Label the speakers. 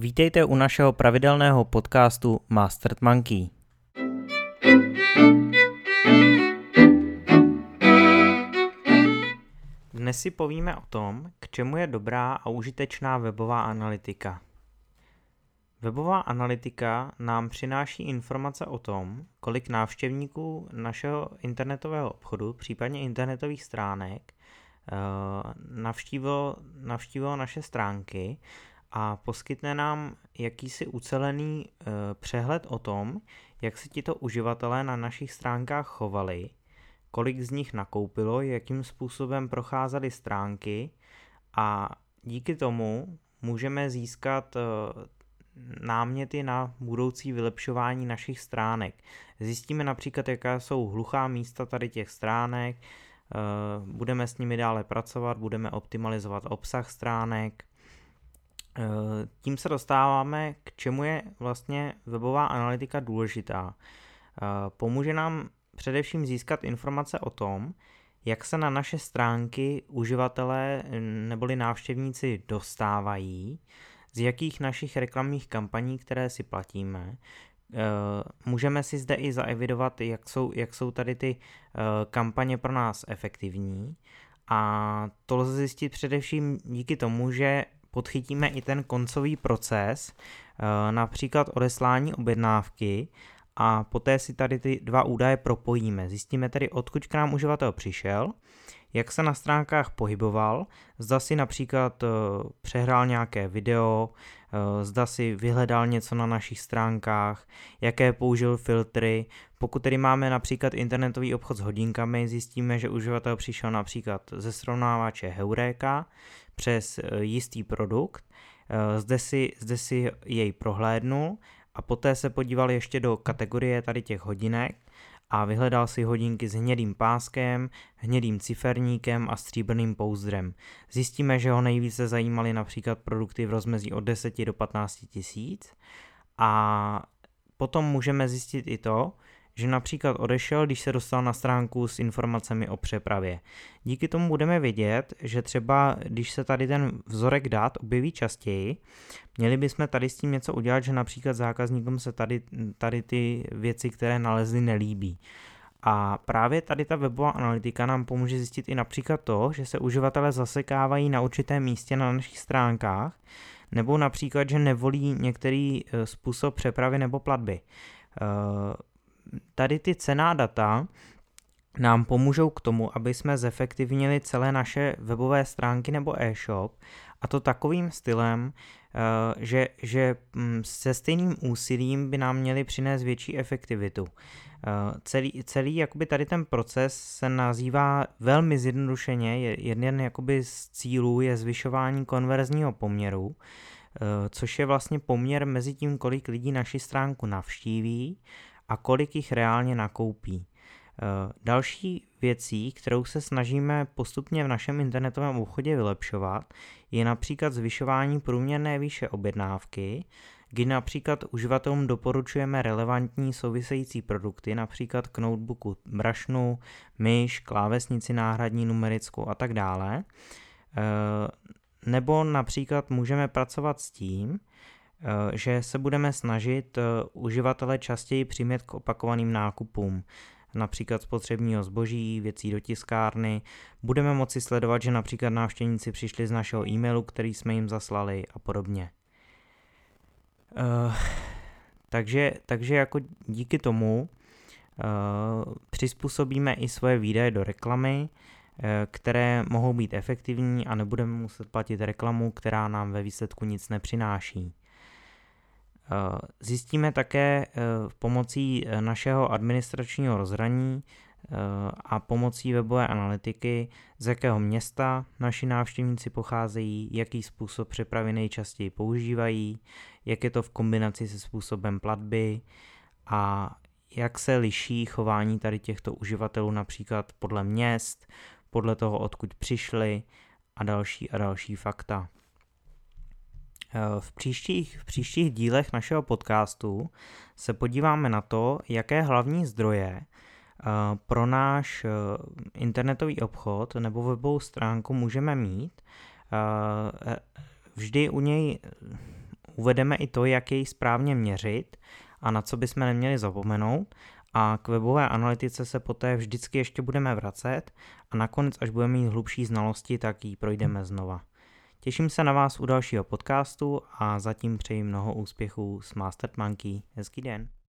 Speaker 1: Vítejte u našeho pravidelného podcastu Master Monkey. Dnes si povíme o tom, k čemu je dobrá a užitečná webová analytika. Webová analytika nám přináší informace o tom, kolik návštěvníků našeho internetového obchodu, případně internetových stránek, eh, navštívilo, navštívilo naše stránky a poskytne nám jakýsi ucelený eh, přehled o tom, jak se tito uživatelé na našich stránkách chovali, kolik z nich nakoupilo, jakým způsobem procházely stránky a díky tomu můžeme získat eh, náměty na budoucí vylepšování našich stránek. Zjistíme například, jaká jsou hluchá místa tady těch stránek, eh, budeme s nimi dále pracovat, budeme optimalizovat obsah stránek. Tím se dostáváme, k čemu je vlastně webová analytika důležitá. Eh, pomůže nám především získat informace o tom, jak se na naše stránky uživatelé neboli návštěvníci dostávají, z jakých našich reklamních kampaní, které si platíme, eh, můžeme si zde i zaevidovat, jak jsou, jak jsou tady ty eh, kampaně pro nás efektivní a to lze zjistit především díky tomu, že podchytíme i ten koncový proces, eh, například odeslání objednávky a poté si tady ty dva údaje propojíme. Zjistíme tedy, odkud k nám uživatel přišel jak se na stránkách pohyboval, zda si například uh, přehrál nějaké video, zda si vyhledal něco na našich stránkách, jaké použil filtry. Pokud tedy máme například internetový obchod s hodinkami, zjistíme, že uživatel přišel například ze srovnávače Heureka přes uh, jistý produkt, zde si, zde si jej prohlédnul a poté se podíval ještě do kategorie tady těch hodinek a vyhledal si hodinky s hnědým páskem, hnědým ciferníkem a stříbrným pouzdrem. Zjistíme, že ho nejvíce zajímaly například produkty v rozmezí od 10 do 15 tisíc a potom můžeme zjistit i to, že například odešel, když se dostal na stránku s informacemi o přepravě. Díky tomu budeme vědět, že třeba když se tady ten vzorek dat objeví častěji, měli bychom tady s tím něco udělat, že například zákazníkům se tady, tady ty věci, které nalezly, nelíbí. A právě tady ta webová analytika nám pomůže zjistit i například to, že se uživatelé zasekávají na určitém místě na našich stránkách, nebo například, že nevolí některý eh, způsob přepravy nebo platby. Tady ty cená data nám pomůžou k tomu, aby jsme zefektivnili celé naše webové stránky nebo e-shop a to takovým stylem, eh, že, že mm, se stejným úsilím by nám měli přinést větší efektivitu. Eh, celý, celý jakoby tady ten proces se nazývá velmi zjednodušeně, jeden jakoby z cílů je zvyšování konverzního poměru, eh, což je vlastně poměr mezi tím, kolik lidí naši stránku navštíví a kolik jich reálně nakoupí. Eh, další věcí, kterou se snažíme postupně v našem internetovém obchodě vylepšovat, je například zvyšování průměrné výše objednávky, kdy například uživatelům doporučujeme relevantní související produkty, například k notebooku brašnu, myš, klávesnici náhradní numerickou a tak dále. Eh, nebo například můžeme pracovat s tím, že se budeme snažit eh, uživatele častěji přimět k opakovaným nákupům, například spotřebního zboží, věcí do tiskárny. Budeme moci sledovat, že například návštěvníci přišli z našeho e-mailu, který jsme jim zaslali a podobně. Uh, takže, takže jako díky tomu uh, přizpůsobíme i svoje výdaje do reklamy, uh, které mohou být efektivní a nebudeme muset platit reklamu, která nám ve výsledku nic nepřináší. Eh, zjistíme také eh, pomocí eh, našeho administračního rozhraní a pomocí webové analytiky, z jakého města naši návštěvníci pocházejí, jaký způsob přepravy nejčastěji používají, jak je to v kombinaci se způsobem platby a jak se liší chování tady těchto uživatelů například podle měst, podle toho, odkud přišli a další a další fakta. Eh, v příštích, v příštích dílech našeho podcastu se podíváme na to, jaké hlavní zdroje eh, pro náš eh, internetový obchod nebo webovou stránku můžeme mít. Vždy u něj uvedeme i to, jak jej správně měřit a na co bychom neměli zapomenout. A k webové analytice se poté vždycky ještě budeme vracet a nakonec, až budeme mít hlubší znalosti, tak ji projdeme znova. Těším se na vás u dalšího podcastu a zatím přeji mnoho úspěchů s Mastermonkey. Hezký den.